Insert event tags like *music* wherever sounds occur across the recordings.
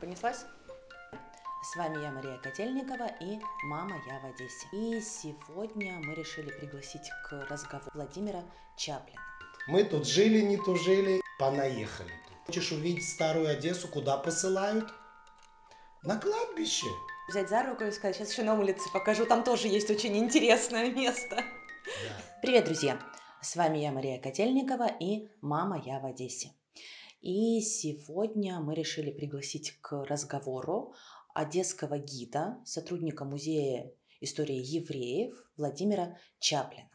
Понеслась? С вами я, Мария Котельникова и мама я в Одессе. И сегодня мы решили пригласить к разговору Владимира Чаплина. Мы тут жили, не тужили, понаехали. Хочешь увидеть старую Одессу, куда посылают? На кладбище. Взять за руку и сказать, сейчас еще на улице покажу, там тоже есть очень интересное место. Да. Привет, друзья! С вами я, Мария Котельникова и мама я в Одессе. И сегодня мы решили пригласить к разговору одесского гида, сотрудника Музея истории евреев Владимира Чаплина.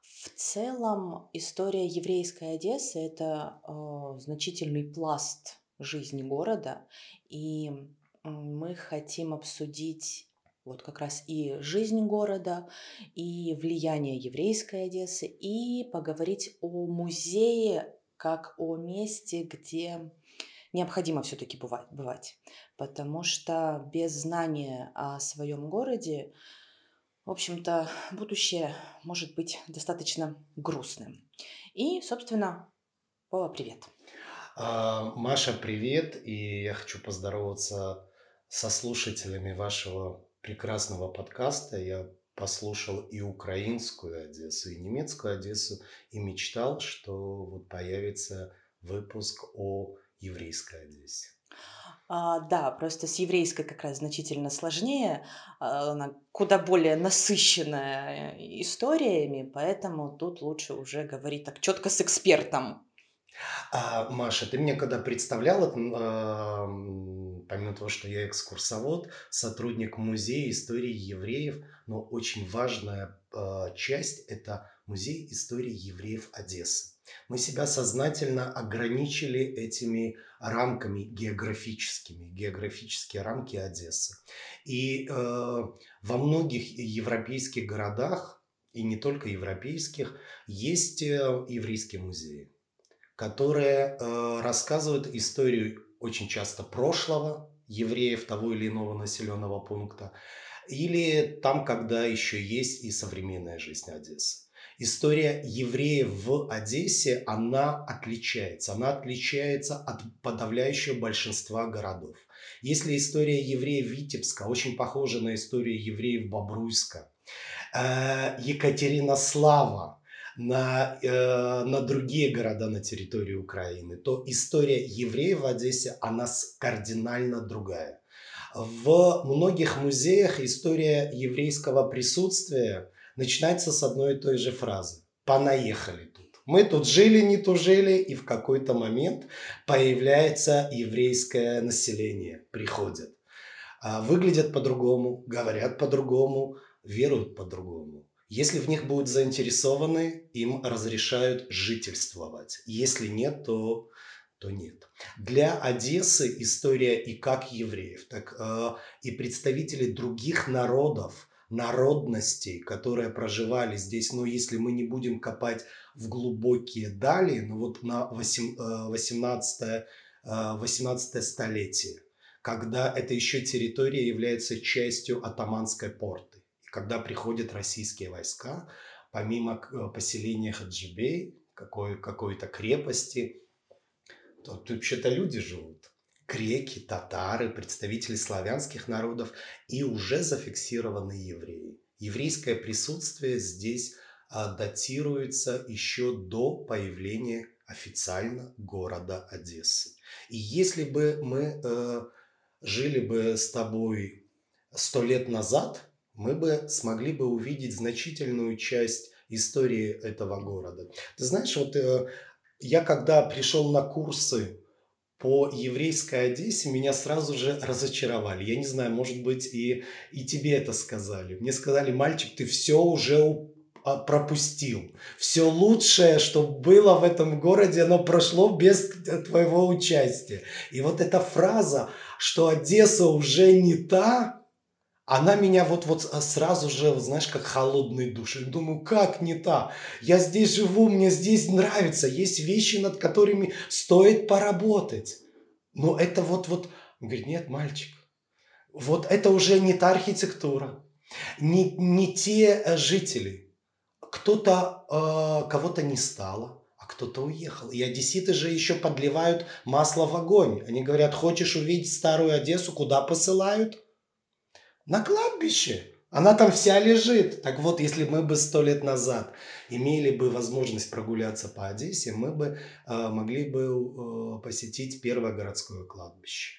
В целом история еврейской Одессы – это э, значительный пласт жизни города, и мы хотим обсудить вот как раз и жизнь города, и влияние еврейской Одессы, и поговорить о музее как о месте, где необходимо все-таки бывать, бывать. Потому что без знания о своем городе, в общем-то, будущее может быть достаточно грустным. И, собственно, Вова, привет. А, Маша, привет. И я хочу поздороваться со слушателями вашего прекрасного подкаста. Я послушал и украинскую Одессу, и немецкую Одессу, и мечтал, что вот появится выпуск о еврейской Одессе. А, да, просто с еврейской как раз значительно сложнее, а, она куда более насыщенная э, историями, поэтому тут лучше уже говорить так четко с экспертом. А, Маша, ты мне когда представляла, а, помимо того, что я экскурсовод, сотрудник музея истории евреев, но очень важная а, часть– это музей истории евреев Одессы. Мы себя сознательно ограничили этими рамками географическими, географические рамки Одессы. И э, во многих европейских городах, и не только европейских, есть э, еврейские музеи которые э, рассказывают историю очень часто прошлого евреев того или иного населенного пункта, или там, когда еще есть и современная жизнь Одессы. История евреев в Одессе, она отличается. Она отличается от подавляющего большинства городов. Если история евреев Витебска очень похожа на историю евреев Бобруйска, э, Екатеринослава, на, э, на другие города на территории Украины, то история евреев в Одессе, она кардинально другая. В многих музеях история еврейского присутствия начинается с одной и той же фразы. Понаехали тут. Мы тут жили, не тужили, и в какой-то момент появляется еврейское население, приходят. А, выглядят по-другому, говорят по-другому, веруют по-другому. Если в них будут заинтересованы, им разрешают жительствовать. Если нет, то, то нет. Для Одессы история и как евреев, так э, и представителей других народов, народностей, которые проживали здесь. Но если мы не будем копать в глубокие дали, ну вот на 18, 18 э, столетие, когда эта еще территория является частью атаманской порты когда приходят российские войска, помимо э, поселения Хаджибей, какой, какой-то крепости, то вообще-то люди живут. Греки, татары, представители славянских народов и уже зафиксированные евреи. Еврейское присутствие здесь а, датируется еще до появления официально города Одессы. И если бы мы э, жили бы с тобой сто лет назад, мы бы смогли бы увидеть значительную часть истории этого города. Ты знаешь, вот э, я когда пришел на курсы по еврейской Одессе, меня сразу же разочаровали. Я не знаю, может быть, и, и тебе это сказали. Мне сказали, мальчик, ты все уже а, пропустил. Все лучшее, что было в этом городе, оно прошло без твоего участия. И вот эта фраза, что Одесса уже не та, она меня вот, вот сразу же, знаешь, как холодный душ. Я думаю, как не та? Я здесь живу, мне здесь нравится. Есть вещи, над которыми стоит поработать. Но это вот, вот... Он говорит, нет, мальчик, вот это уже не та архитектура, не, не те э, жители. Кто-то, э, кого-то не стало, а кто-то уехал. И одесситы же еще подливают масло в огонь. Они говорят, хочешь увидеть старую Одессу, куда посылают? На кладбище. Она там вся лежит. Так вот, если мы бы сто лет назад имели бы возможность прогуляться по Одессе, мы бы э, могли бы э, посетить первое городское кладбище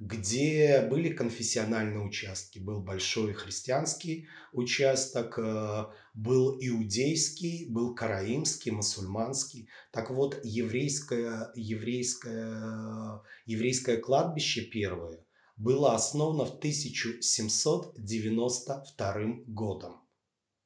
где были конфессиональные участки. Был большой христианский участок, э, был иудейский, был караимский, мусульманский. Так вот, еврейское, еврейское, еврейское кладбище первое было основано в 1792 годом.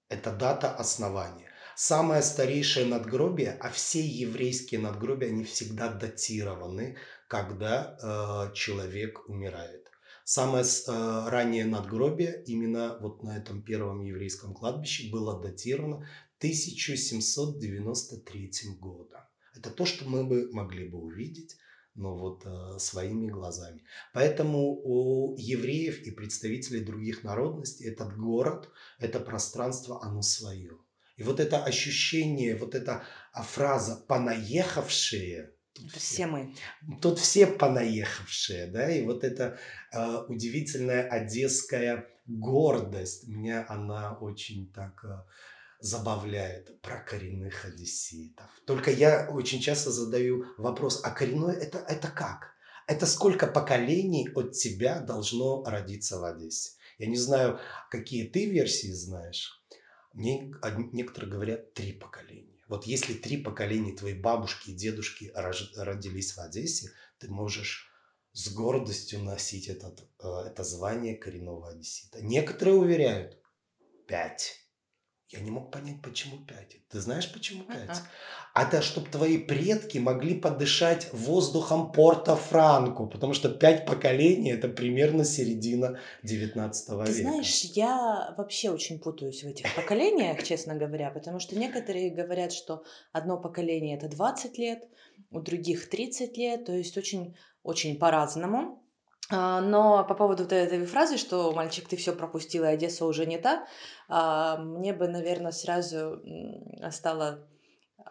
Это дата основания. Самое старейшее надгробие, а все еврейские надгробия, они всегда датированы, когда э, человек умирает. Самое э, раннее надгробие именно вот на этом первом еврейском кладбище было датировано 1793 годом. Это то, что мы бы могли бы увидеть но вот э, своими глазами. Поэтому у евреев и представителей других народностей этот город, это пространство, оно свое. И вот это ощущение, вот эта а, фраза «понаехавшие», это все мы. Тут все понаехавшие, да, и вот эта э, удивительная одесская гордость, меня она очень так э, забавляет про коренных одесситов. Только я очень часто задаю вопрос, а коренной это, это как? Это сколько поколений от тебя должно родиться в Одессе? Я не знаю, какие ты версии знаешь. Мне некоторые говорят три поколения. Вот если три поколения твоей бабушки и дедушки родились в Одессе, ты можешь с гордостью носить этот, э, это звание коренного одессита. Некоторые уверяют пять. Я не мог понять, почему пять. Ты знаешь, почему пять? А это, чтобы твои предки могли подышать воздухом Порто-Франко, потому что пять поколений – это примерно середина 19 века. Ты знаешь, я вообще очень путаюсь в этих поколениях, честно говоря, потому что некоторые говорят, что одно поколение – это 20 лет, у других 30 лет, то есть очень, очень по-разному. А, но по поводу вот этой фразы, что «мальчик, ты все пропустил, и Одесса уже не та», а, мне бы, наверное, сразу стало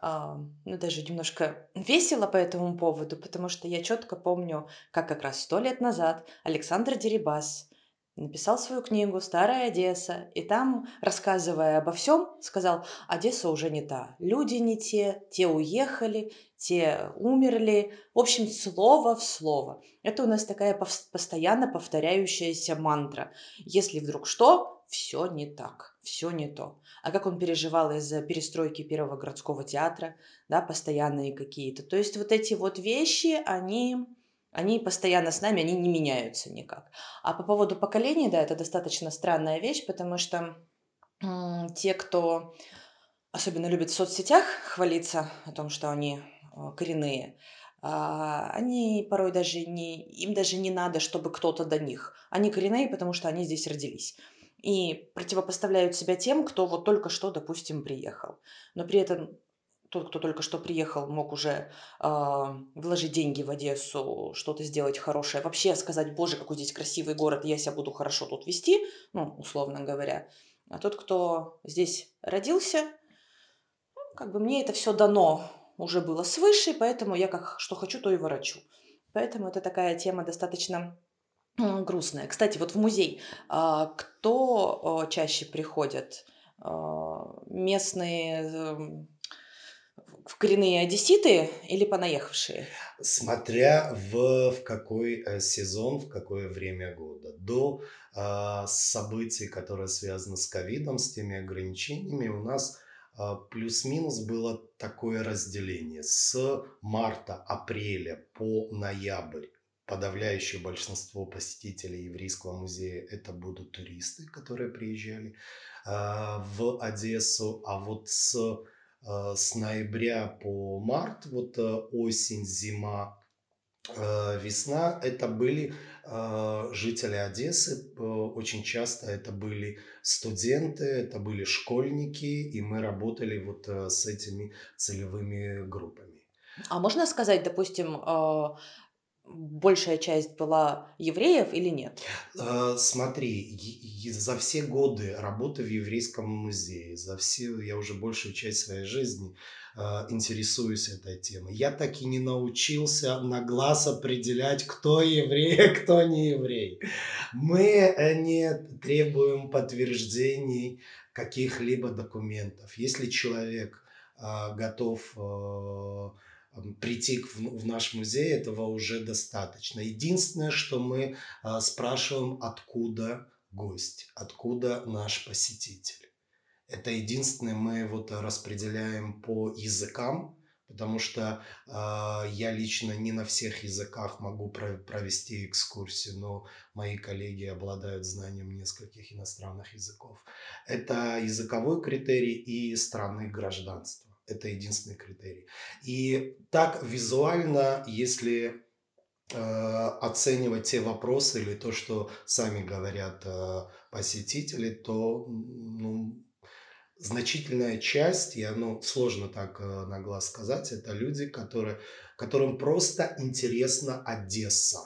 а, ну, даже немножко весело по этому поводу, потому что я четко помню, как как раз сто лет назад Александр Дерибас написал свою книгу «Старая Одесса», и там, рассказывая обо всем, сказал, Одесса уже не та, люди не те, те уехали, те умерли. В общем, слово в слово. Это у нас такая постоянно повторяющаяся мантра. Если вдруг что, все не так, все не то. А как он переживал из-за перестройки первого городского театра, да, постоянные какие-то. То есть вот эти вот вещи, они они постоянно с нами, они не меняются никак. А по поводу поколений, да, это достаточно странная вещь, потому что те, кто особенно любит в соцсетях хвалиться о том, что они э, коренные, а, они порой даже не, им даже не надо, чтобы кто-то до них. Они коренные, потому что они здесь родились. И противопоставляют себя тем, кто вот только что, допустим, приехал. Но при этом тот, кто только что приехал, мог уже э, вложить деньги в Одессу, что-то сделать хорошее, вообще сказать, боже, какой здесь красивый город, я себя буду хорошо тут вести, ну, условно говоря. А тот, кто здесь родился, ну, как бы мне это все дано уже было свыше, поэтому я как что хочу, то и ворочу. Поэтому это такая тема достаточно грустная. Кстати, вот в музей э, кто э, чаще приходят? Э, местные эм, в коренные одесситы или понаехавшие? Смотря в, в какой э, сезон, в какое время года. До э, событий, которые связаны с ковидом, с теми ограничениями, у нас э, плюс-минус было такое разделение. С марта-апреля по ноябрь подавляющее большинство посетителей еврейского музея это будут туристы, которые приезжали э, в Одессу, а вот с с ноября по март, вот э, осень, зима, э, весна, это были жители Одессы, очень часто это были студенты, это были школьники, и мы работали вот с этими целевыми группами. А можно сказать, допустим, большая часть была евреев или нет? Э, смотри, за все годы работы в еврейском музее, за все, я уже большую часть своей жизни э, интересуюсь этой темой. Я так и не научился на глаз определять, кто еврей, а *laughs* кто не еврей. Мы э, не требуем подтверждений каких-либо документов. Если человек готов прийти в, наш музей, этого уже достаточно. Единственное, что мы а, спрашиваем, откуда гость, откуда наш посетитель. Это единственное, мы вот распределяем по языкам, потому что э, я лично не на всех языках могу про- провести экскурсию, но мои коллеги обладают знанием нескольких иностранных языков. Это языковой критерий и страны гражданства. Это единственный критерий. И так визуально, если э, оценивать те вопросы или то, что сами говорят э, посетители, то ну, значительная часть, и оно сложно так э, на глаз сказать, это люди, которые, которым просто интересна Одесса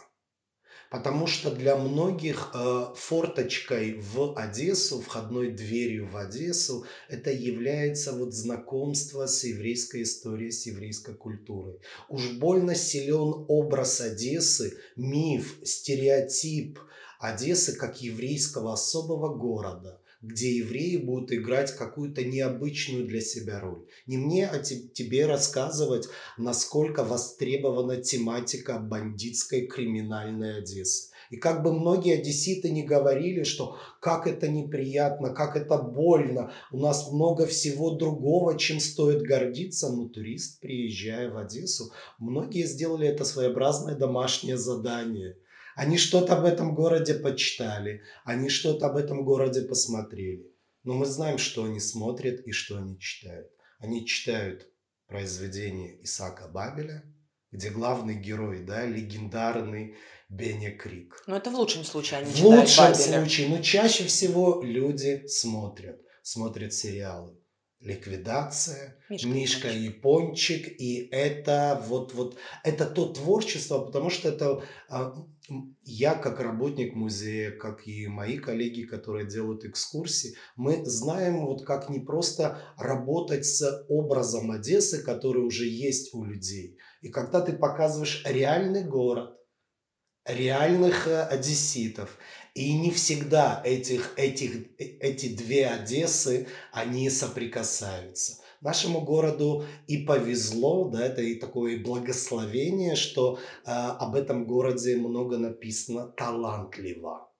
Потому что для многих э, форточкой в Одессу, входной дверью в Одессу, это является вот знакомство с еврейской историей, с еврейской культурой. Уж больно силен образ Одессы, миф, стереотип Одессы как еврейского особого города где евреи будут играть какую-то необычную для себя роль. Не мне, а тебе рассказывать, насколько востребована тематика бандитской криминальной Одессы. И как бы многие одесситы не говорили, что как это неприятно, как это больно, у нас много всего другого, чем стоит гордиться, но турист, приезжая в Одессу, многие сделали это своеобразное домашнее задание – они что-то об этом городе почитали, они что-то об этом городе посмотрели. Но мы знаем, что они смотрят и что они читают. Они читают произведение Исаака Бабеля, где главный герой, да, легендарный Беня Крик. Ну, это в лучшем случае они В лучшем Бабеля. случае, но чаще всего люди смотрят, смотрят сериалы ликвидация, Мишка, Мишка Япончик, и это вот, вот это то творчество, потому что это а, я как работник музея, как и мои коллеги, которые делают экскурсии, мы знаем вот как не просто работать с образом Одессы, который уже есть у людей. И когда ты показываешь реальный город, реальных э, одесситов, и не всегда этих, этих, эти две Одессы, они соприкасаются. Нашему городу и повезло, да, это и такое благословение, что э, об этом городе много написано талантливо,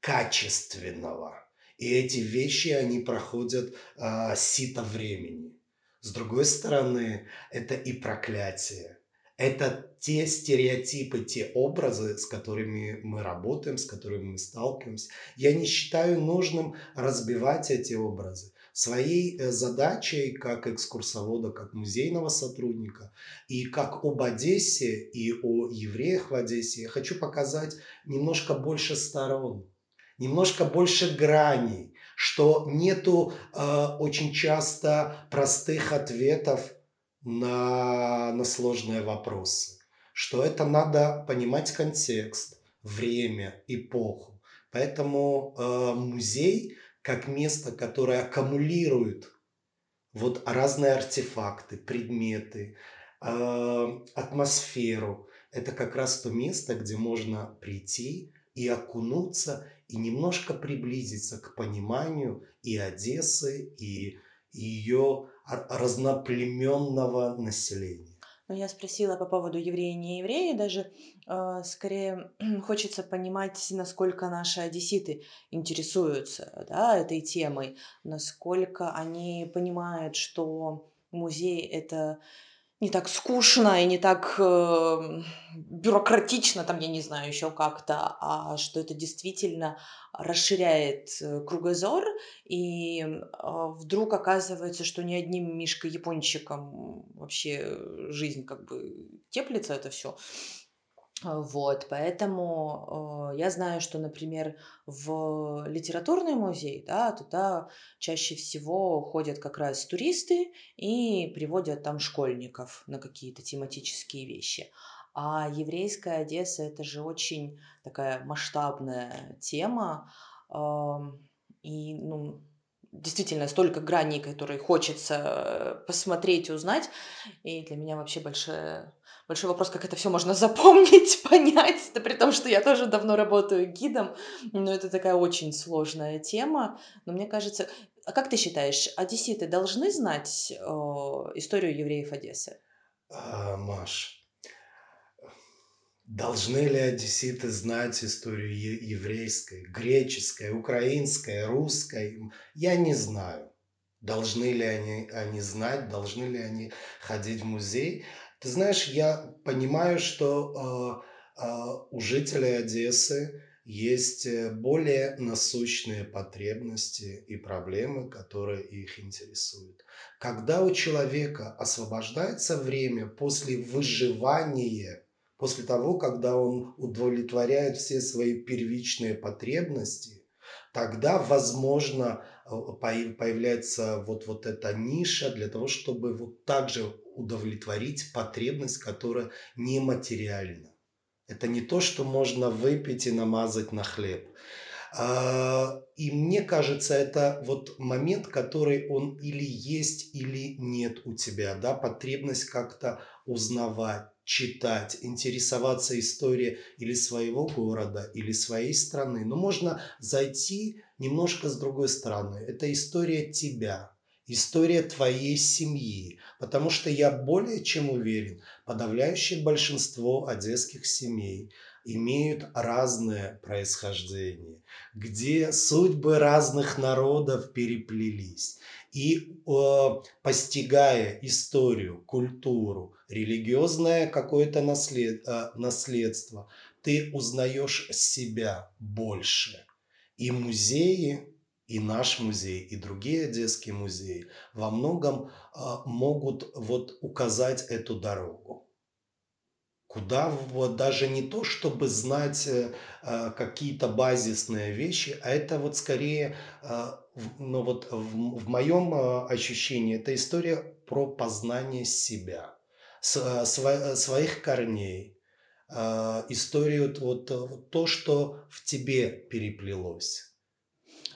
качественного. И эти вещи, они проходят э, сито времени. С другой стороны, это и проклятие это те стереотипы, те образы, с которыми мы работаем, с которыми мы сталкиваемся. Я не считаю нужным разбивать эти образы. Своей э, задачей как экскурсовода, как музейного сотрудника и как об Одессе и о евреях в Одессе я хочу показать немножко больше сторон, немножко больше граней, что нету э, очень часто простых ответов на, на сложные вопросы. Что это надо понимать контекст, время, эпоху. Поэтому э, музей как место, которое аккумулирует вот разные артефакты, предметы, э, атмосферу. Это как раз то место, где можно прийти и окунуться, и немножко приблизиться к пониманию и Одессы, и ее разноплеменного населения. Ну, я спросила по поводу евреи не евреи, даже э, скорее *clears throat* хочется понимать, насколько наши одесситы интересуются да, этой темой, насколько они понимают, что музей это не так скучно и не так э, бюрократично, там, я не знаю, еще как-то, а что это действительно расширяет э, кругозор, и э, вдруг оказывается, что ни одним Мишкой-япончиком вообще жизнь как бы теплится это все. Вот, поэтому э, я знаю, что, например, в литературный музей, да, туда чаще всего ходят как раз туристы и приводят там школьников на какие-то тематические вещи. А еврейская Одесса это же очень такая масштабная тема. Э, и, ну, действительно столько граней, которые хочется э, посмотреть, узнать. И для меня вообще большое, большой вопрос, как это все можно запомнить, *laughs* понять, да при том, что я тоже давно работаю гидом, но это такая очень сложная тема. Но мне кажется, а как ты считаешь, одесситы должны знать э, историю евреев Одессы? А, Маш, Должны ли одесситы знать историю еврейской, греческой, украинской, русской? Я не знаю. Должны ли они, они знать, должны ли они ходить в музей? Ты знаешь, я понимаю, что э, э, у жителей Одессы есть э, более насущные потребности и проблемы, которые их интересуют. Когда у человека освобождается время после выживания после того, когда он удовлетворяет все свои первичные потребности, тогда, возможно, э, появляется вот, вот эта ниша для того, чтобы вот также удовлетворить потребность, которая нематериальна. Это не то, что можно выпить и намазать на хлеб. А, и мне кажется, это вот момент, который он или есть, или нет у тебя, да, потребность как-то узнавать, читать, интересоваться историей или своего города, или своей страны. Но можно зайти немножко с другой стороны. Это история тебя, история твоей семьи. Потому что я более чем уверен, подавляющее большинство одесских семей имеют разное происхождение, где судьбы разных народов переплелись. И э, постигая историю, культуру, религиозное какое-то наслед, э, наследство, ты узнаешь себя больше. И музеи, и наш музей, и другие одесские музеи во многом э, могут вот указать эту дорогу. Куда вот даже не то, чтобы знать э, какие-то базисные вещи, а это вот скорее, ну вот в, в моем ощущении, это история про познание себя Э, своих корней, историю, вот то, что в тебе переплелось.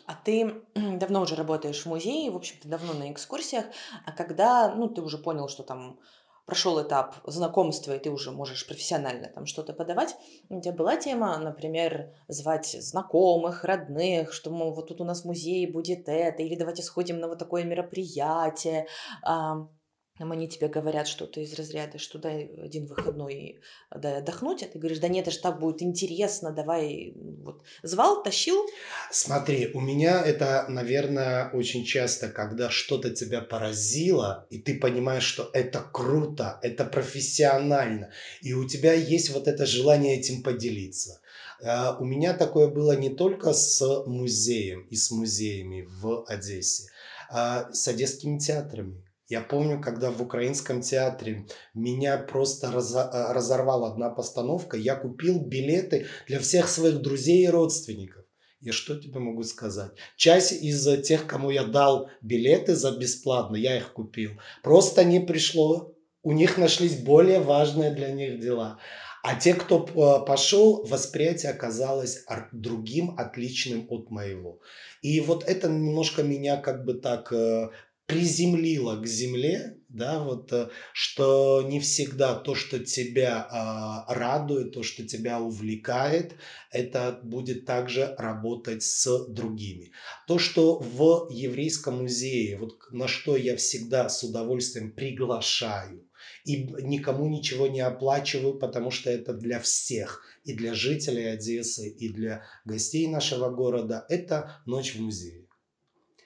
А ты давно уже работаешь в музее, в общем-то, давно на экскурсиях, а когда, ну, ты уже понял, что там прошел этап знакомства, и ты уже можешь профессионально там что-то подавать, у тебя была тема, например, звать знакомых, родных, что, мол, вот тут у нас в музее будет это, или давайте сходим на вот такое мероприятие, они тебе говорят что-то из разряда, что дай один выходной дай отдохнуть, а ты говоришь, да нет, это же так будет интересно, давай, вот, звал, тащил? Смотри, у меня это, наверное, очень часто, когда что-то тебя поразило, и ты понимаешь, что это круто, это профессионально, и у тебя есть вот это желание этим поделиться. А, у меня такое было не только с музеем и с музеями в Одессе, а с одесскими театрами я помню, когда в украинском театре меня просто э, разорвала одна постановка, я купил билеты для всех своих друзей и родственников. Я что тебе могу сказать? Часть из тех, кому я дал билеты за бесплатно, я их купил. Просто не пришло. У них нашлись более важные для них дела. А те, кто э, пошел, восприятие оказалось другим, отличным от моего. И вот это немножко меня как бы так э, приземлила к земле, да, вот, э, что не всегда то, что тебя а, радует, то, что тебя увлекает, это будет также работать с другими. То, что в еврейском музее, вот на что я всегда с удовольствием приглашаю, и никому ничего не оплачиваю, потому что это для всех, и для жителей Одессы, и для гостей нашего города, это ночь в музее.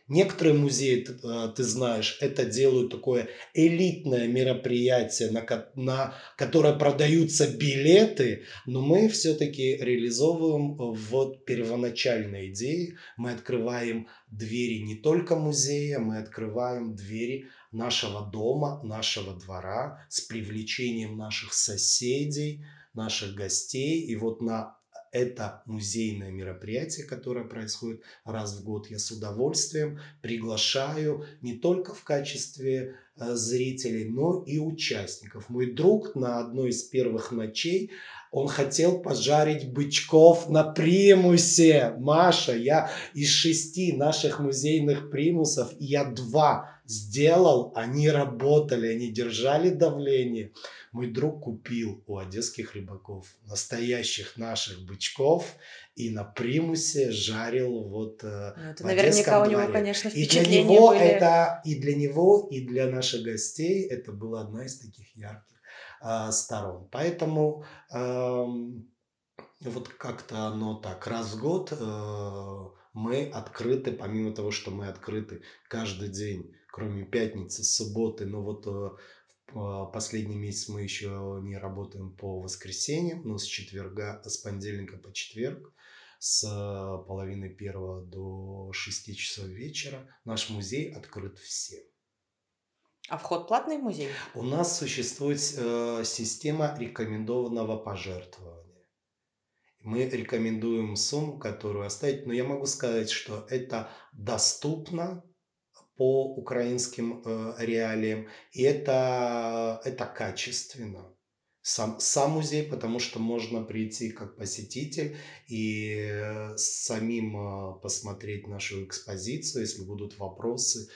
Некоторые музеи, ты, э, ты знаешь, это делают такое элитное мероприятие, на, на которое продаются билеты, но мы все-таки реализовываем в первоначальной идее. Мы открываем двери не только музея, мы открываем двери нашего дома, нашего двора с привлечением наших соседей, наших гостей. И вот на это музейное мероприятие, которое происходит раз в год. Я с удовольствием приглашаю не только в качестве э, зрителей, но и участников. Мой друг на одной из первых ночей Он хотел пожарить бычков на примусе. Маша, я из шести наших музейных примусов, я два сделал, они работали, они держали давление. Мой друг купил у одесских рыбаков настоящих наших бычков и на примусе жарил вот э, ну, это наверняка у него, дворе. конечно, впечатления и для него были... это и для него и для наших гостей это была одна из таких ярких э, сторон. Поэтому э, вот как-то оно так раз в год э, мы открыты, помимо того, что мы открыты каждый день, кроме пятницы, субботы, но вот э, последний месяц мы еще не работаем по воскресеньям, но с четверга, с понедельника по четверг с половины первого до шести часов вечера наш музей открыт всем. А вход платный в музей? У нас существует э, система рекомендованного пожертвования. Мы рекомендуем сумму, которую оставить, но я могу сказать, что это доступно по украинским э, реалиям, и это, это качественно сам, сам музей, потому что можно прийти как посетитель и э, самим э, посмотреть нашу экспозицию, если будут вопросы,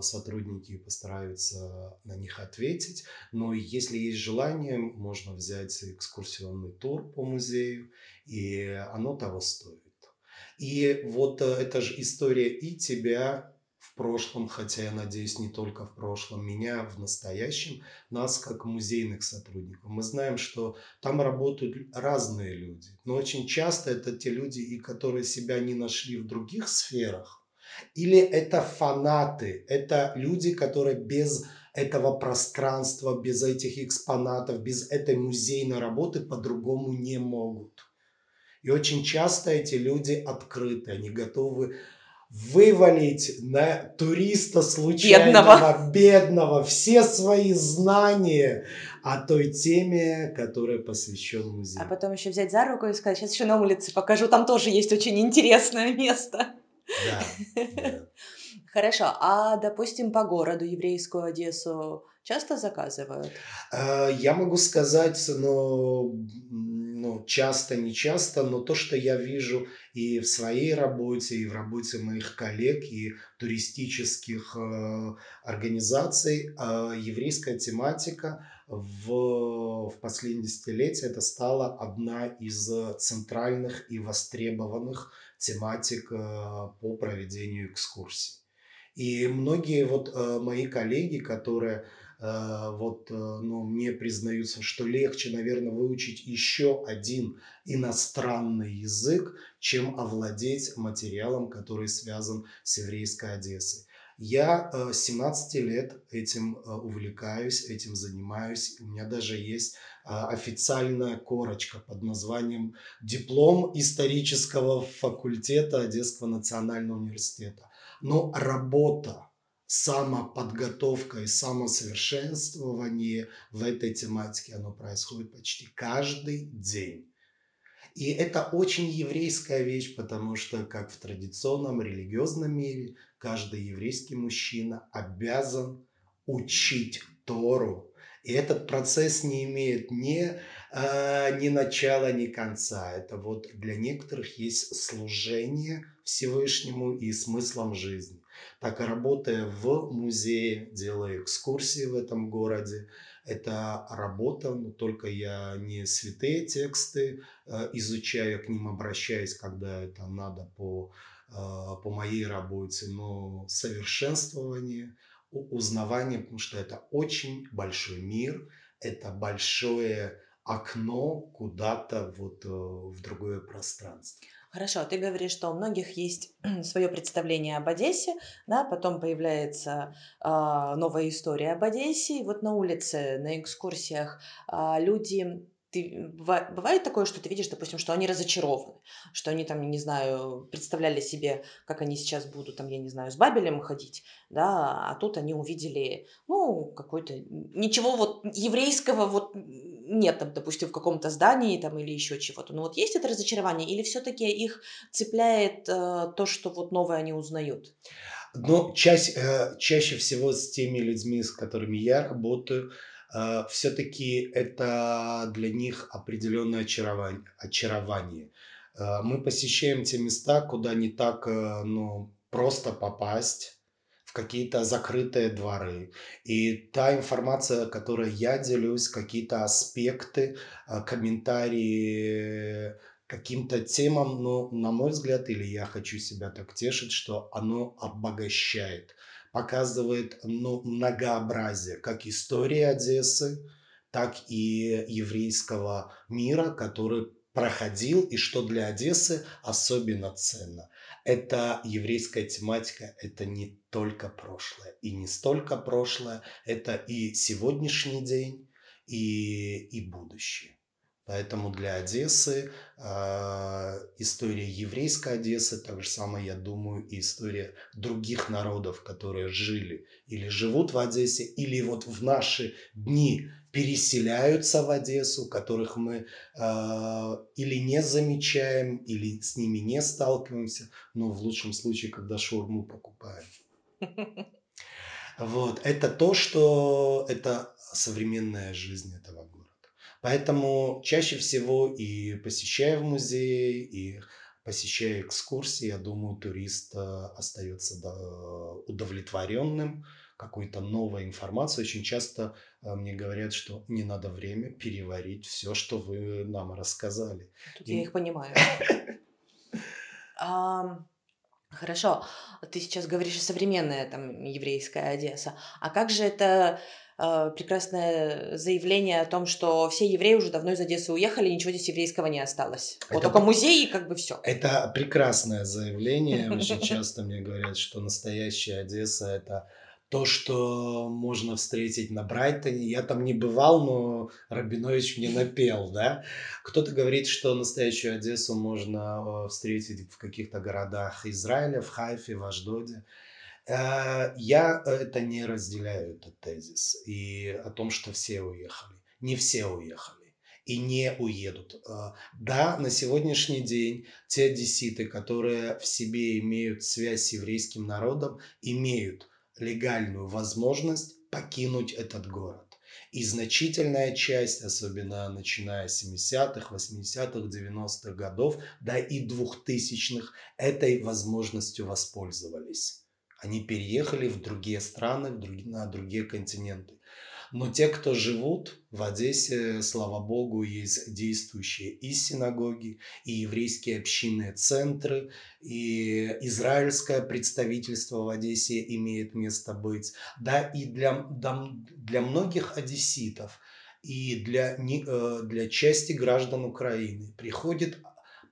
сотрудники постараются на них ответить. Но если есть желание, можно взять экскурсионный тур по музею, и оно того стоит. И вот эта же история и тебя, прошлом, хотя я надеюсь не только в прошлом, меня в настоящем, нас как музейных сотрудников. Мы знаем, что там работают разные люди, но очень часто это те люди, и которые себя не нашли в других сферах, или это фанаты, это люди, которые без этого пространства, без этих экспонатов, без этой музейной работы по-другому не могут. И очень часто эти люди открыты, они готовы вывалить на туриста случайного, бедного. бедного все свои знания о той теме, которая посвящен музею. А потом еще взять за руку и сказать, сейчас еще на улице покажу, там тоже есть очень интересное место. Да. да. *laughs* Хорошо, а допустим по городу еврейскую Одессу часто заказывают? Э, я могу сказать, но ну, часто, не часто, но то, что я вижу и в своей работе, и в работе моих коллег, и туристических э, организаций, э, еврейская тематика в, в последние десятилетия это стала одна из центральных и востребованных тематик по проведению экскурсий. И многие вот мои коллеги, которые вот, э, ну, мне признаются, что легче, наверное, выучить еще один иностранный язык, чем овладеть материалом, который связан с еврейской Одессой. Я 17 э, лет этим увлекаюсь, этим занимаюсь. У меня даже есть официальная корочка под названием «Диплом исторического факультета Одесского национального университета». Но работа самоподготовка и самосовершенствование в этой тематике, оно происходит почти каждый день. И это очень еврейская вещь, потому что, как в традиционном религиозном мире, каждый еврейский мужчина обязан учить Тору. И этот процесс не имеет ни, э, ни начала, ни конца. Это вот для некоторых есть служение Всевышнему и смыслом жизни так и работая в музее, делая экскурсии в этом городе. Это работа, но только я не святые тексты э, изучаю, к ним обращаюсь, когда это надо по, э, по моей работе, но совершенствование, узнавание, потому что это очень большой мир, это большое окно куда-то вот э, в другое пространство. Хорошо, ты говоришь, что у многих есть *clears throat* свое представление об Одессе, да, потом появляется э, новая история об Одессе, и вот на улице, на экскурсиях э, люди ты, бывает такое, что ты видишь, допустим, что они разочарованы, что они там, не знаю, представляли себе, как они сейчас будут, там, я не знаю, с Бабелем ходить, да, а тут они увидели, ну, какой-то, ничего вот еврейского вот нет, там, допустим, в каком-то здании там или еще чего-то. Но вот есть это разочарование или все-таки их цепляет э, то, что вот новое они узнают? Но чаще, э, чаще всего с теми людьми, с которыми я работаю, все-таки это для них определенное очарование. очарование. Э, мы посещаем те места, куда не так э, ну, просто попасть в какие-то закрытые дворы. И та информация, которой я делюсь, какие-то аспекты, э, комментарии каким-то темам, но, на мой взгляд, или я хочу себя так тешить, что оно обогащает, показывает ну, многообразие как истории Одессы, так и еврейского мира, который проходил и что для Одессы особенно ценно. Это еврейская тематика, это не только прошлое. И не столько прошлое, это и сегодняшний день, и, и будущее. Поэтому для Одессы э, история еврейской Одессы, так же самое, я думаю, и история других народов, которые жили или живут в Одессе, или вот в наши дни переселяются в Одессу, которых мы э, или не замечаем, или с ними не сталкиваемся, но в лучшем случае, когда шурму покупаем. *laughs* Вот, это то, что это современная жизнь этого города. Поэтому чаще всего и посещая в музей, и посещая экскурсии, я думаю, турист э, остается удовлетворенным какой-то новой информацией. Очень часто э, мне говорят, что не надо время переварить все, что вы нам рассказали. Тут и... я их понимаю. *laughs* Хорошо, ты сейчас говоришь современная там еврейская Одесса. А как же это э, прекрасное заявление о том, что все евреи уже давно из Одессы уехали, ничего здесь еврейского не осталось. Это, вот только музей и как бы все. Это прекрасное заявление. *laughs* Очень часто мне говорят, что настоящая Одесса это то, что можно встретить на Брайтоне. Я там не бывал, но Рабинович мне напел, да. Кто-то говорит, что настоящую Одессу можно э, встретить в каких-то городах Израиля, в Хайфе, в Аждоде. Э, я это не разделяю, этот тезис. И о том, что все уехали. Не все уехали и не уедут. Э, да, на сегодняшний день те одесситы, которые в себе имеют связь с еврейским народом, имеют легальную возможность покинуть этот город. И значительная часть, особенно начиная с 70-х, 80-х, 90-х годов, да и 2000-х, этой возможностью воспользовались. Они переехали в другие страны, на другие континенты. Но те, кто живут в Одессе, слава богу, есть действующие и синагоги, и еврейские общинные центры, и израильское представительство в Одессе имеет место быть. Да, и для, для многих одесситов и для, э, для части граждан Украины приходит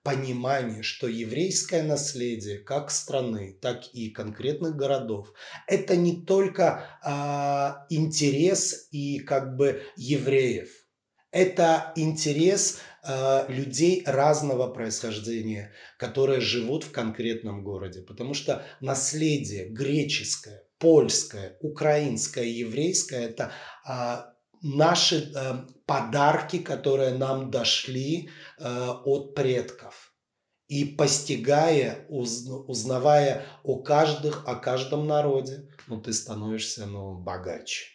понимание, что еврейское наследие как страны, так и конкретных городов, это не только э, интерес и как бы евреев, это интерес э, людей разного происхождения, которые живут в конкретном городе, потому что наследие греческое, польское, украинское, еврейское это э, наши э, подарки, которые нам дошли э, от предков. И постигая, уз, узнавая о, каждых, о каждом народе, ну, ты становишься ну, богаче.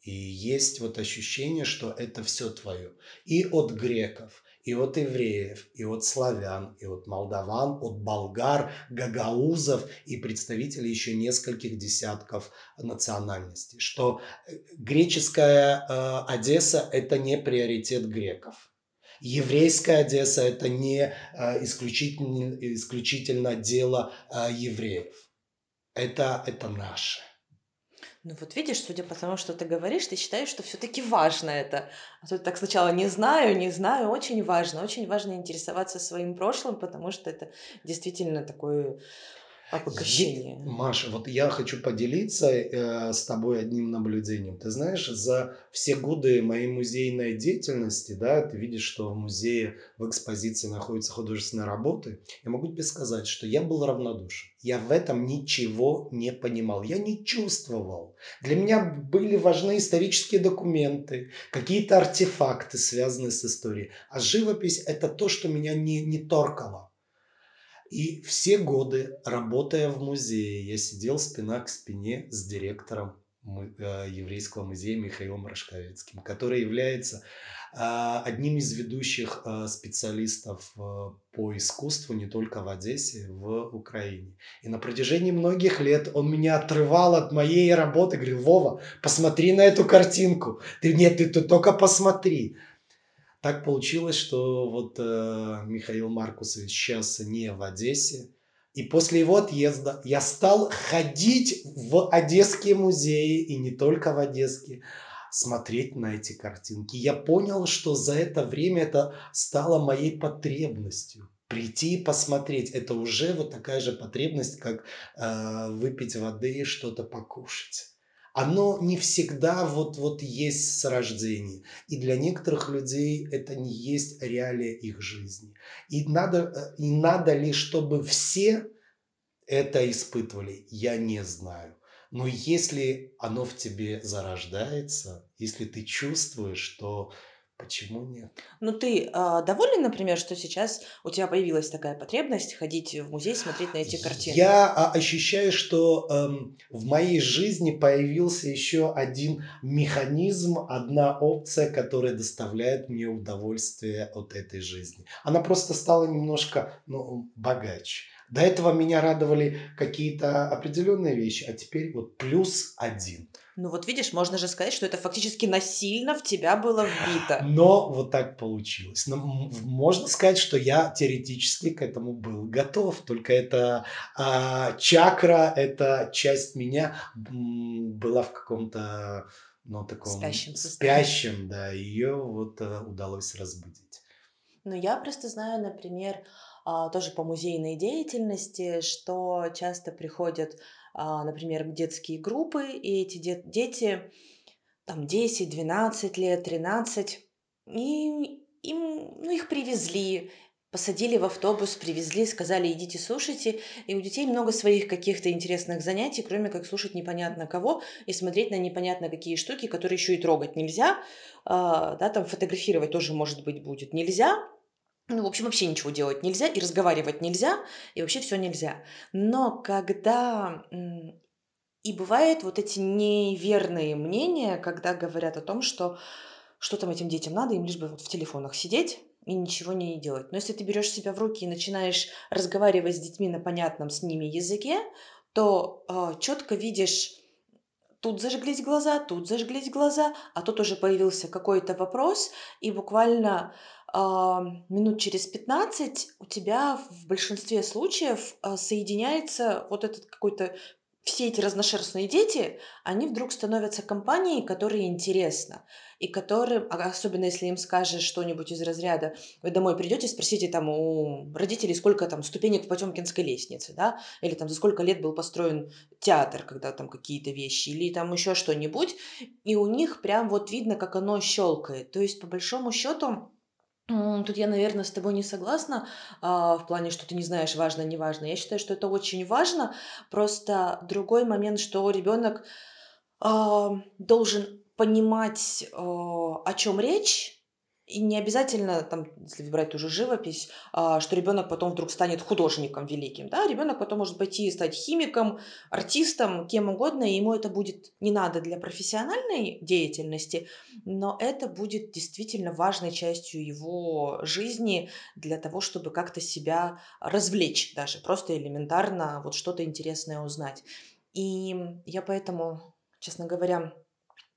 И есть вот ощущение, что это все твое. И от греков, и от евреев, и от славян, и от молдаван, от болгар, гагаузов и представителей еще нескольких десятков национальностей. Что э, греческая э, Одесса – это не приоритет греков. Еврейская Одесса – это не э, исключительно, исключительно дело э, евреев. Это, это наше. Ну вот видишь, судя по тому, что ты говоришь, ты считаешь, что все-таки важно это. А то ты так сначала не знаю, не знаю, очень важно. Очень важно интересоваться своим прошлым, потому что это действительно такой обогащение. Маша, вот я хочу поделиться э, с тобой одним наблюдением. Ты знаешь, за все годы моей музейной деятельности, да, ты видишь, что в музее в экспозиции находятся художественные работы. Я могу тебе сказать, что я был равнодушен. Я в этом ничего не понимал, я не чувствовал. Для меня были важны исторические документы, какие-то артефакты, связанные с историей. А живопись – это то, что меня не, не торкало. И все годы, работая в музее, я сидел спина к спине с директором э, еврейского музея Михаилом Рашковецким, который является а, одним из ведущих а, специалистов а, по искусству не только в Одессе, в Украине. И на протяжении многих лет он меня отрывал от моей работы, говорил, Вова, посмотри на эту картинку. Ты, нет, ты, ты только посмотри. Так получилось, что вот э, Михаил Маркусович сейчас не в Одессе, и после его отъезда я стал ходить в одесские музеи, и не только в одесские, смотреть на эти картинки. Я понял, что за это время это стало моей потребностью. Прийти и посмотреть, это уже вот такая же потребность, как э, выпить воды и что-то покушать оно не всегда вот, вот есть с рождения. И для некоторых людей это не есть реалия их жизни. И надо, э, и надо ли, чтобы все это испытывали, я не знаю. Но если оно в тебе зарождается, если ты чувствуешь, что Почему нет? Ну, ты а, доволен, например, что сейчас у тебя появилась такая потребность ходить в музей, смотреть на эти картины? Я а, ощущаю, что эм, в моей жизни появился еще один механизм, одна опция, которая доставляет мне удовольствие от этой жизни. Она просто стала немножко ну, богаче. До этого меня радовали какие-то определенные вещи, а теперь вот плюс один – ну вот видишь, можно же сказать, что это фактически насильно в тебя было вбито. Но вот так получилось. Но можно сказать, что я теоретически к этому был готов. Только это а, чакра, эта часть меня была в каком-то ну, таком спящем, спящем да, ее вот а, удалось разбудить. Ну, я просто знаю, например, тоже по музейной деятельности, что часто приходят а, например, детские группы, и эти де- дети там 10, 12 лет, 13, и им, ну, их привезли, посадили в автобус, привезли, сказали, идите слушайте. И у детей много своих каких-то интересных занятий, кроме как слушать непонятно кого и смотреть на непонятно какие штуки, которые еще и трогать нельзя. А, да, там фотографировать тоже, может быть, будет нельзя. Ну, в общем, вообще ничего делать нельзя, и разговаривать нельзя, и вообще все нельзя. Но когда и бывают вот эти неверные мнения, когда говорят о том, что что там этим детям надо, им лишь бы вот в телефонах сидеть и ничего не делать. Но если ты берешь себя в руки и начинаешь разговаривать с детьми на понятном с ними языке, то э, четко видишь, тут зажглись глаза, тут зажглись глаза, а тут уже появился какой-то вопрос, и буквально а, минут через 15 у тебя в большинстве случаев а, соединяется вот этот какой-то все эти разношерстные дети, они вдруг становятся компанией, которой интересно. И которым, а особенно если им скажешь что-нибудь из разряда, вы домой придете, спросите там у родителей, сколько там ступенек в Потемкинской лестнице, да, или там за сколько лет был построен театр, когда там какие-то вещи, или там еще что-нибудь, и у них прям вот видно, как оно щелкает. То есть, по большому счету, Тут я, наверное, с тобой не согласна а, в плане, что ты не знаешь, важно, не важно. Я считаю, что это очень важно. Просто другой момент, что ребенок а, должен понимать, а, о чем речь, и не обязательно, там, если брать ту же живопись, а, что ребенок потом вдруг станет художником великим. Да? Ребенок потом может пойти и стать химиком, артистом, кем угодно, и ему это будет не надо для профессиональной деятельности, но это будет действительно важной частью его жизни для того, чтобы как-то себя развлечь даже, просто элементарно вот что-то интересное узнать. И я поэтому, честно говоря,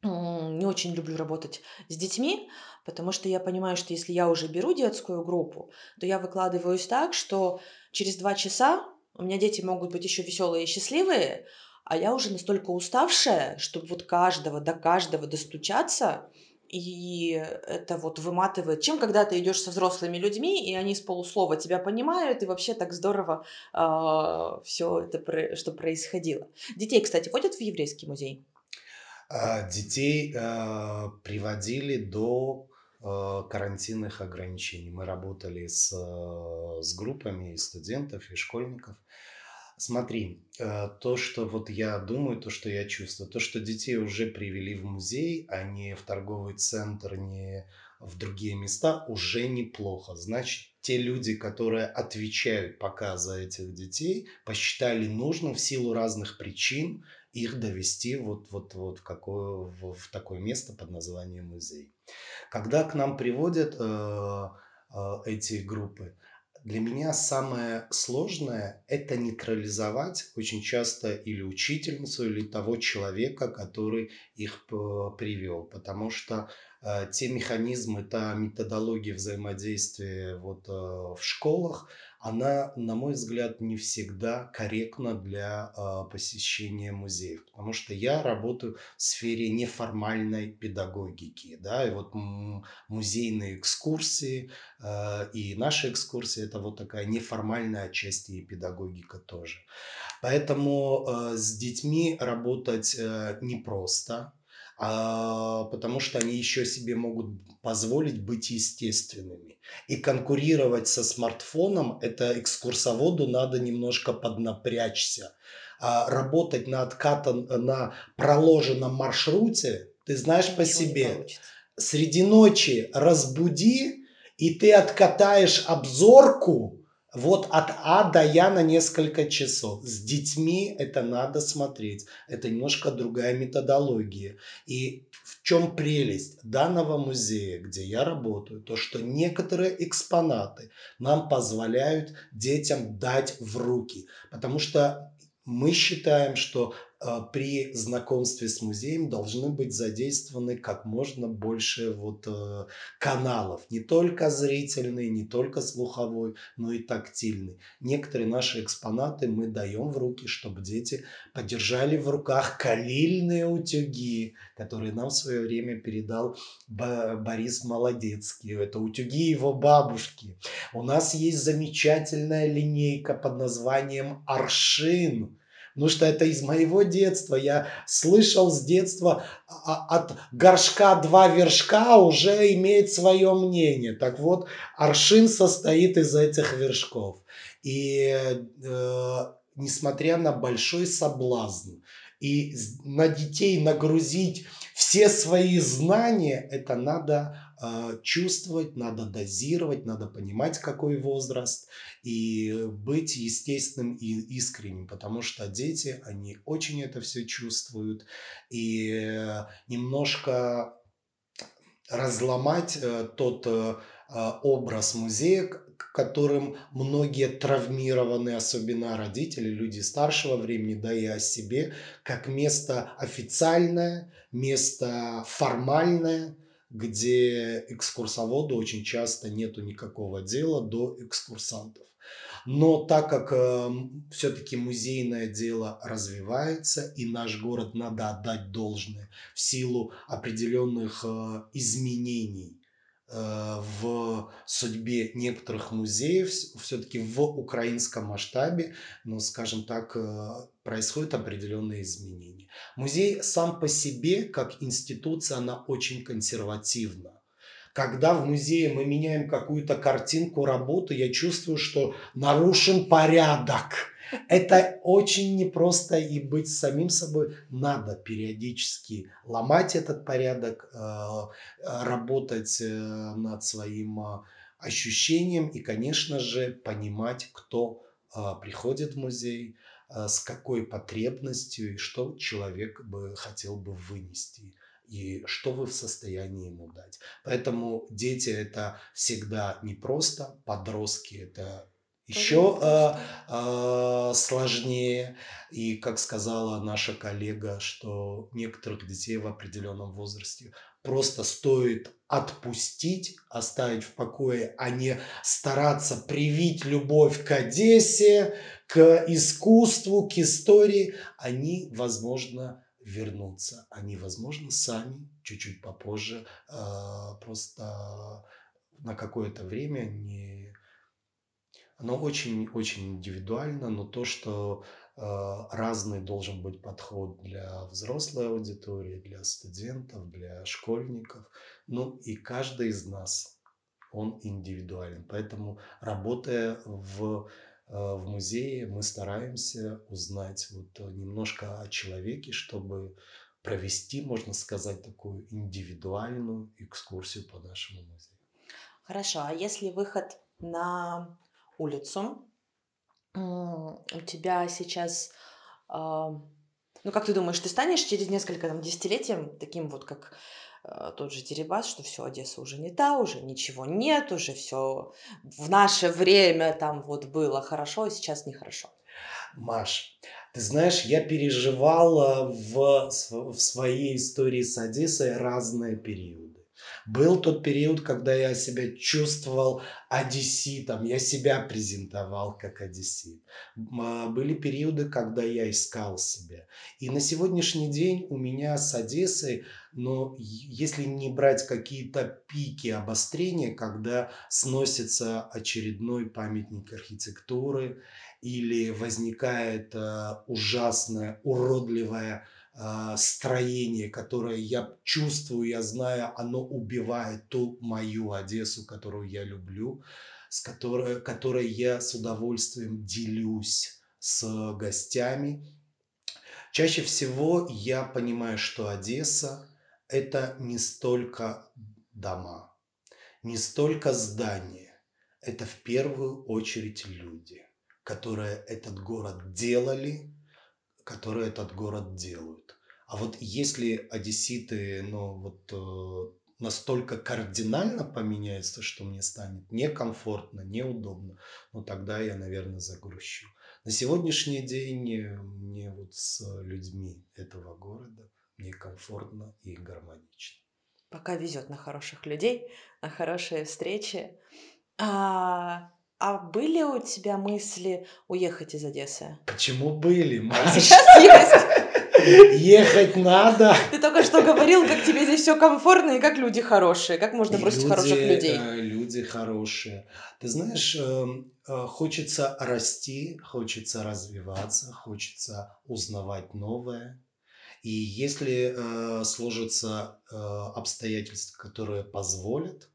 не очень люблю работать с детьми, потому что я понимаю, что если я уже беру детскую группу, то я выкладываюсь так, что через два часа у меня дети могут быть еще веселые и счастливые, а я уже настолько уставшая, чтобы вот каждого до каждого достучаться, и это вот выматывает. Чем когда ты идешь со взрослыми людьми, и они с полуслова тебя понимают, и вообще так здорово э, а, все это, что происходило. Детей, кстати, ходят в еврейский музей? А, детей а, приводили до а, карантинных ограничений. Мы работали с, с группами и студентов, и школьников. Смотри, то, что вот я думаю, то, что я чувствую, то, что детей уже привели в музей, а не в торговый центр, не в другие места, уже неплохо. Значит, те люди, которые отвечают пока за этих детей, посчитали нужным в силу разных причин их довести вот, вот, вот в, какое, в, в такое место под названием музей. Когда к нам приводят э, э, эти группы, для меня самое сложное– это нейтрализовать очень часто или учительницу, или того человека, который их привел. Потому что те механизмы, та методология взаимодействия вот, э, в школах, она, на мой взгляд, не всегда корректна для э, посещения музеев. Потому что я работаю в сфере неформальной педагогики. Да, и вот музейные экскурсии э, и наши экскурсии – это вот такая неформальная часть и педагогика тоже. Поэтому э, с детьми работать э, непросто а, потому что они еще себе могут позволить быть естественными. И конкурировать со смартфоном, это экскурсоводу надо немножко поднапрячься. А работать на откатан, на проложенном маршруте, ты знаешь Ничего по себе, среди ночи разбуди, и ты откатаешь обзорку, вот от А до Я на несколько часов. С детьми это надо смотреть. Это немножко другая методология. И в чем прелесть данного музея, где я работаю, то что некоторые экспонаты нам позволяют детям дать в руки. Потому что мы считаем, что при знакомстве с музеем должны быть задействованы как можно больше вот э, каналов. Не только зрительный, не только слуховой, но и тактильный. Некоторые наши экспонаты мы даем в руки, чтобы дети подержали в руках калильные утюги, которые нам в свое время передал Борис Молодецкий. Это утюги его бабушки. У нас есть замечательная линейка под названием «Аршин», Потому что это из моего детства. Я слышал с детства а, от горшка два вершка уже имеет свое мнение. Так вот, аршин состоит из этих вершков. И э, несмотря на большой соблазн и на детей нагрузить все свои знания, это надо а, чувствовать, надо дозировать, надо понимать, какой возраст и быть естественным и искренним, потому что дети, они очень это все чувствуют. И немножко разломать э, тот э, а, образ музея, которым многие травмированы, особенно родители, люди старшего времени, да и о себе, как место официальное, место формальное – где экскурсоводу очень часто нету никакого дела до экскурсантов. Но так как э, все-таки музейное дело развивается, и наш город надо отдать должное в силу определенных э, изменений в судьбе некоторых музеев все-таки в украинском масштабе, но, скажем так, э, происходят определенные изменения. Музей сам по себе, как институция, она очень консервативна. Когда в музее мы меняем какую-то картинку работы, я чувствую, что нарушен порядок это очень непросто и быть самим собой. Надо периодически ломать этот порядок, э, работать э, над своим э, ощущением и, конечно же, понимать, кто приходит в музей, с какой потребностью и что человек бы хотел бы вынести и что вы в состоянии ему дать. Поэтому дети это всегда непросто, подростки это еще э, э, сложнее. И, как сказала наша коллега, что некоторых детей в определенном возрасте просто стоит отпустить, оставить в покое, а не стараться привить любовь к Одессе, к искусству, к истории. Они, возможно, вернутся. Они, возможно, сами чуть-чуть попозже э, просто на какое-то время не оно очень-очень индивидуально, но то, что э, разный должен быть подход для взрослой аудитории, для студентов, для школьников, ну и каждый из нас, он индивидуален. Поэтому работая в, э, в музее, мы стараемся узнать вот немножко о человеке, чтобы провести, можно сказать, такую индивидуальную экскурсию по нашему музею. Хорошо, а если выход на улицу. У тебя сейчас Ну, как ты думаешь, ты станешь через несколько там, десятилетий таким вот, как э, тот же Дерибас, что все, Одесса уже не та, уже ничего нет, уже все в наше время там вот было хорошо, а сейчас нехорошо. Маш, ты знаешь, я переживал в, в своей истории с Одессой разные периоды. Был тот период, когда я себя чувствовал одесситом, я себя презентовал как одессит. А, были периоды, когда я искал себя. И на сегодняшний день у меня с Одессой, но если не брать какие-то пики обострения, когда сносится очередной памятник архитектуры или возникает э, ужасная, уродливая а, строение, которое я чувствую, я знаю, оно убивает ту мою Одессу, которую я люблю, с которой, которой я с удовольствием делюсь с гостями. Чаще всего я понимаю, что Одесса – это не столько дома, не столько здания, это в первую очередь люди, которые этот город делали, которые этот город делают. А вот если одесситы, ну вот э, настолько кардинально поменяется, что мне станет некомфортно, неудобно, ну тогда я, наверное, загрущу. На сегодняшний день э, мне вот с людьми этого города некомфортно и гармонично. Пока везет на хороших людей, на хорошие встречи. А, а были у тебя мысли уехать из Одессы? Почему были, *laughs* Маша? Сейчас есть. Ехать надо. Ты только что говорил, как тебе здесь все комфортно и как люди хорошие. Как можно и бросить люди, хороших людей? Э, люди хорошие. Ты знаешь, эм, э, хочется расти, хочется развиваться, хочется узнавать новое. И если э, сложатся обстоятельства, которые позволят,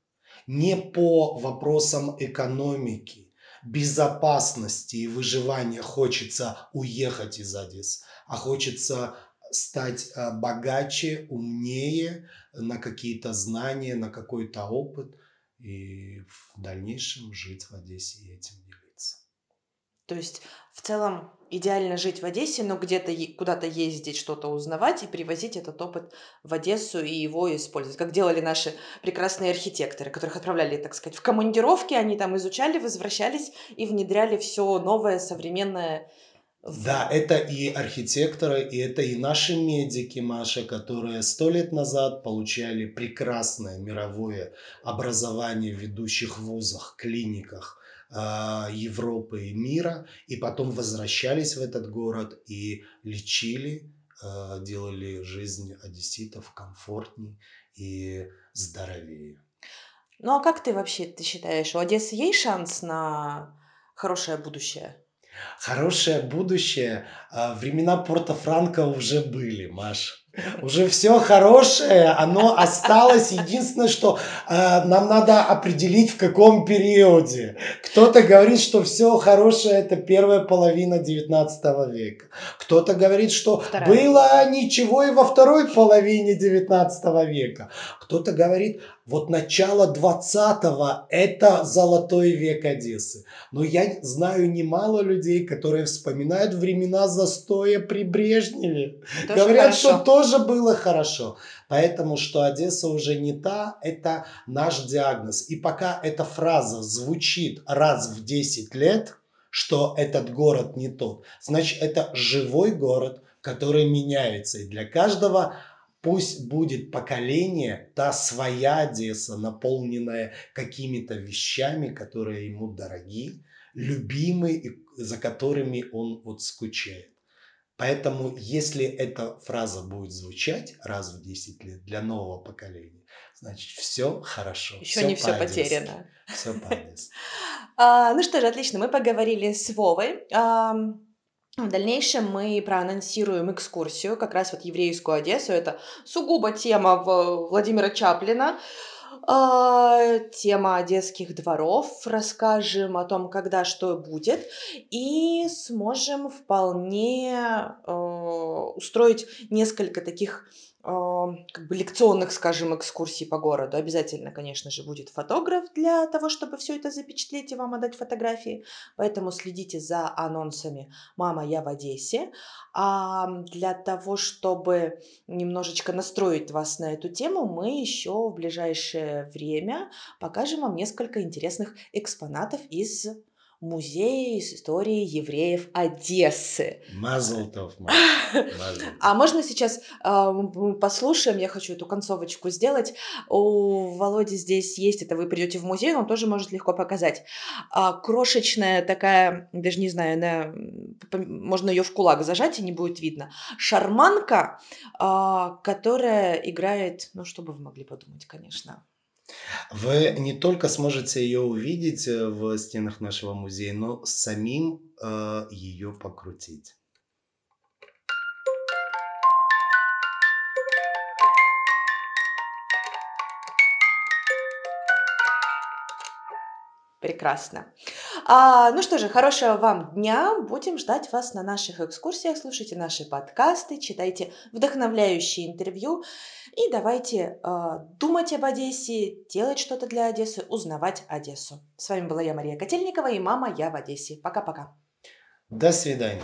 не по вопросам экономики, безопасности и выживания хочется уехать из Одессы, а хочется стать э, богаче, умнее на какие-то знания, на какой-то опыт и в дальнейшем жить в Одессе и этим делиться. То есть в целом идеально жить в Одессе, но где-то куда-то ездить, что-то узнавать и привозить этот опыт в Одессу и его использовать. Как делали наши прекрасные архитекторы, которых отправляли, так сказать, в командировки, они там изучали, возвращались и внедряли все новое, современное. Да, это и архитекторы, и это и наши медики, Маша, которые сто лет назад получали прекрасное мировое образование в ведущих вузах, клиниках, Европы и мира, и потом возвращались в этот город и лечили, а, делали жизнь одесситов комфортнее и здоровее. Ну а как ты вообще, ты считаешь, у Одессы есть шанс на хорошее будущее? Хорошее будущее. А, времена Порто-Франко уже были, Маш. Уже все хорошее, оно осталось. Единственное, что э, нам надо определить, в каком периоде. Кто-то говорит, что все хорошее это первая половина 19 века. Кто-то говорит, что Вторая. было ничего и во второй половине 19 века. Кто-то говорит, вот начало 20-го – это золотой век Одессы. Но я знаю немало людей, которые вспоминают времена застоя при Брежневе. Тоже Говорят, хорошо. что тоже было хорошо. Поэтому, что Одесса уже не та, это наш диагноз. И пока эта фраза звучит раз в 10 лет, что этот город не тот, значит, это живой город, который меняется. И для каждого Пусть будет поколение, та своя Одесса, наполненная какими-то вещами, которые ему дороги, любимы и за которыми он вот скучает. Поэтому, если эта фраза будет звучать раз в 10 лет для нового поколения, значит, все хорошо. Еще все не все потеряно. Все по *laughs* а, Ну что же, отлично, мы поговорили с Вовой. В дальнейшем мы проанонсируем экскурсию, как раз вот еврейскую Одессу. Это сугубо тема Владимира Чаплина. А, тема одесских дворов, расскажем о том, когда что будет, и сможем вполне э, устроить несколько таких как бы лекционных, скажем, экскурсий по городу. Обязательно, конечно же, будет фотограф для того, чтобы все это запечатлеть и вам отдать фотографии. Поэтому следите за анонсами "Мама, я в Одессе". Ам, для того, чтобы немножечко настроить вас на эту тему, мы еще в ближайшее время покажем вам несколько интересных экспонатов из музея истории евреев Одессы. Мазл тов, Маша, *laughs* мазл А можно сейчас, м, послушаем? Я хочу эту концовочку сделать. У Володи здесь есть, это вы придете в музей, он тоже может легко показать. А, крошечная такая, даже не знаю, она, можно ее в кулак зажать, и не будет видно. Шарманка, а, которая играет, ну, что бы вы могли подумать, конечно. Вы не только сможете ее увидеть, э, в стенах нашего музея, но самим, э, ее покрутить. Прекрасно. А, ну что же, хорошего вам дня. Будем ждать вас на наших экскурсиях. Слушайте наши подкасты, читайте вдохновляющие интервью и давайте, а, думать об Одессе, делать что-то для Одессы, узнавать Одессу. С вами была я, Мария Котельникова, и "Мама, я в Одессе". Пока-пока. До свидания.